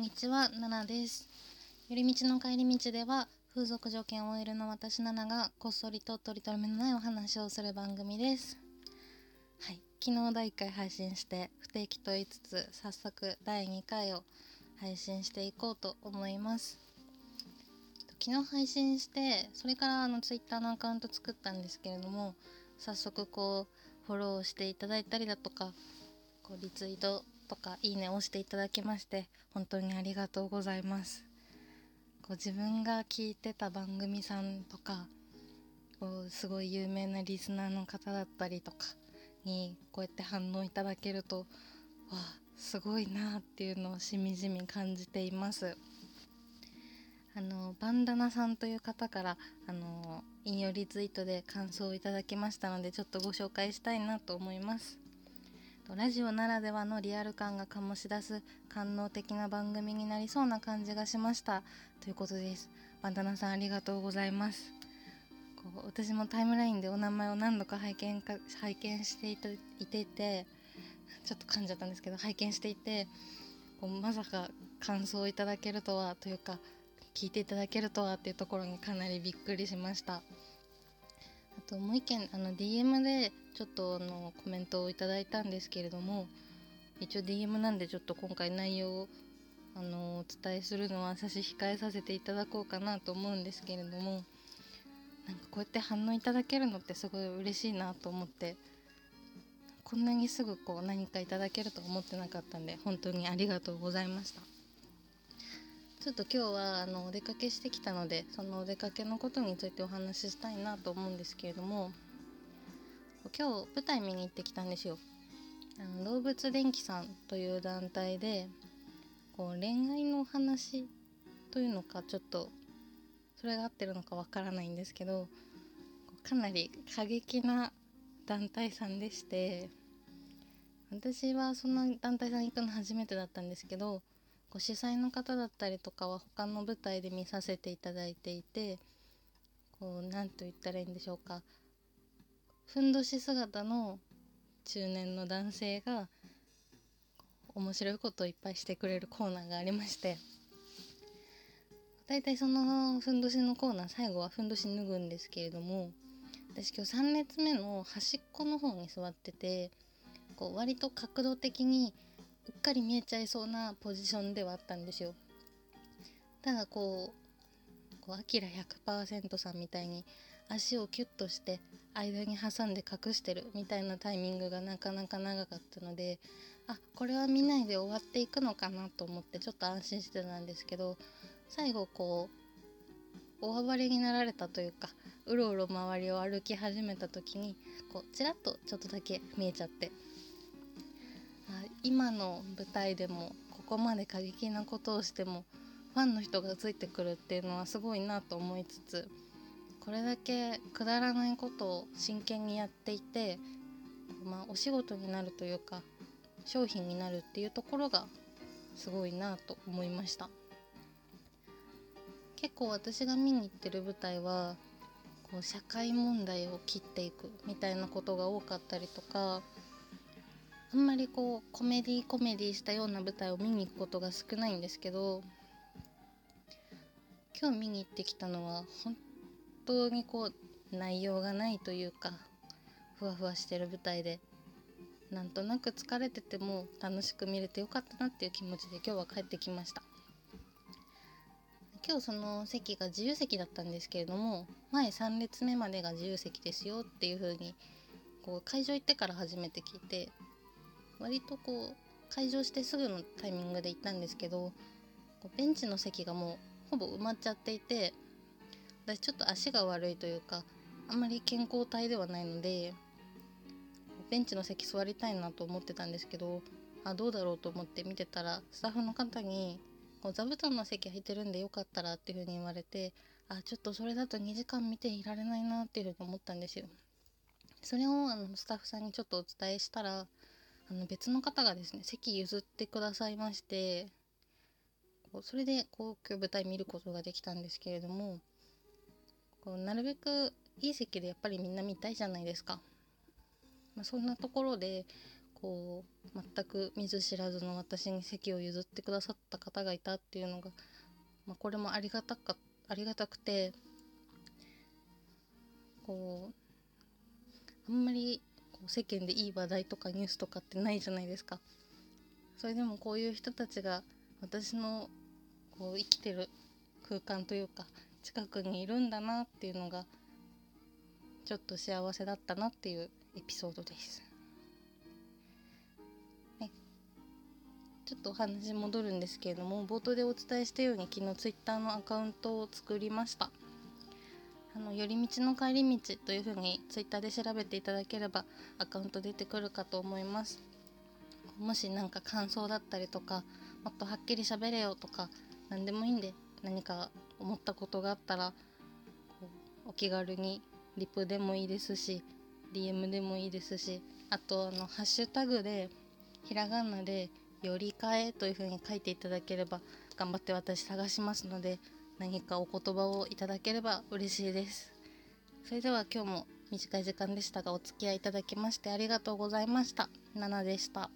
こんにちは、ナナです。寄り道の帰り道では、風俗条件 OL の私ナナがこっそりと取り留めのないお話をする番組です。はい、昨日第1回配信して不定期と言いつつ、早速第2回を配信していこうと思います。昨日配信して、それからあの Twitter のアカウント作ったんですけれども、早速こうフォローしていただいたりだとか、こうリツイートとかいいねを押していただきまして本当にありがとうございます。こう自分が聞いてた番組さんとかこうすごい有名なリスナーの方だったりとかにこうやって反応いただけるとわあすごいなっていうのをしみじみ感じています。あのバンダナさんという方からあの引用リツイートで感想をいただきましたのでちょっとご紹介したいなと思います。ラジオならではのリアル感が醸し出す官能的な番組になりそうな感じがしました。ということです。バンダナさんありがとうございます。こう私もタイムラインでお名前を何度か拝見か拝見していたいていてちょっと噛んじゃったんですけど拝見していてこうまさか感想をいただけるとはというか聞いていただけるとはっていうところにかなりびっくりしました。ともう一件あの DM でちょっとあのコメントをいただいたんですけれども一応 DM なんでちょっと今回内容をあのお伝えするのは差し控えさせていただこうかなと思うんですけれどもなんかこうやって反応いただけるのってすごい嬉しいなと思ってこんなにすぐこう何かいただけると思ってなかったんで本当にありがとうございました。ちょっと今日はあのお出かけしてきたのでそのお出かけのことについてお話ししたいなと思うんですけれども今日舞台見に行ってきたんですよ。あの動物電気さんという団体でこう恋愛のお話というのかちょっとそれが合ってるのかわからないんですけどかなり過激な団体さんでして私はその団体さん行くの初めてだったんですけどご主催の方だったりとかは他の舞台で見させていただいていてこう何と言ったらいいんでしょうか。ふんどし姿の中年の男性が面白いことをいっぱいしてくれるコーナーがありまして。だいたいそのふんどしのコーナー最後はふんどし脱ぐんですけれども私今日3列目の端っこの方に座っててこう割と角度的にうっかり見えちゃいそうなポジションではあったんですよ。ただこうこうアキラ100%さんみたいに足をキュッとして間に挟んで隠してるみたいなタイミングがなかなか長かったのであこれは見ないで終わっていくのかなと思ってちょっと安心してたんですけど最後こう大暴れになられたというかうろうろ周りを歩き始めた時にこうちらっとちょっとだけ見えちゃって今の舞台でもここまで過激なことをしてもファンの人がついてくるっていうのはすごいなと思いつつこれだけくだらないことを真剣にやっていて、まあ、お仕事になるというか商品になるっていうところがすごいなと思いました。結構私が見に行ってる舞台はこう社会問題を切っていくみたいなことが多かったりとかあんまりこうコメディコメディしたような舞台を見に行くことが少ないんですけど今日見に行ってきたのは本当にこう内容がないというかふわふわしてる舞台でなんとなく疲れてても楽しく見れてよかったなっていう気持ちで今日は帰ってきました。今日その席が自由席だったんですけれども前3列目までが自由席ですよっていう風にこう会場行ってから初めて聞いて割とこう会場してすぐのタイミングで行ったんですけどベンチの席がもうほぼ埋まっちゃっていて私ちょっと足が悪いというかあんまり健康体ではないのでベンチの席座りたいなと思ってたんですけどあどうだろうと思って見てたらスタッフの方にこう座布団の席空いてるんでよかったらっていう風に言われてあちょっとそれだと2時間見ていられないなっていう風に思ったんですよ。それをあのスタッフさんにちょっとお伝えしたらあの別の方がですね席譲ってくださいましてこうそれでこう今日舞台見ることができたんですけれどもこうなるべくいい席でやっぱりみんな見たいじゃないですか、まあ、そんなところでこう全く見ず知らずの私に席を譲ってくださった方がいたっていうのが、まあ、これもありがたかありがたくてこうあんまりこう世間でいい話題とかニュースとかってないじゃないですか。それでもこういう人たちが私のこう生きてる空間というか近くにいるんだなっていうのがちょっと幸せだったなっていうエピソードです。ね、ちょっとお話戻るんですけれども冒頭でお伝えしたように昨日 Twitter のアカウントを作りました。あの寄り道の帰り道というふうに Twitter で調べていただければアカウント出てくるかと思います。もし何か感想だったりとかもっとはっきり喋れよとか何でもいいんで何か思ったことがあったらお気軽にリプでもいいですし DM でもいいですしあとあのハッシュタグでひらがなで「よりかえ」というふうに書いていただければ頑張って私探しますので何かお言葉をいただければ嬉しいですそれでは今日も短い時間でしたがお付き合いいただきましてありがとうございました。ナナでした。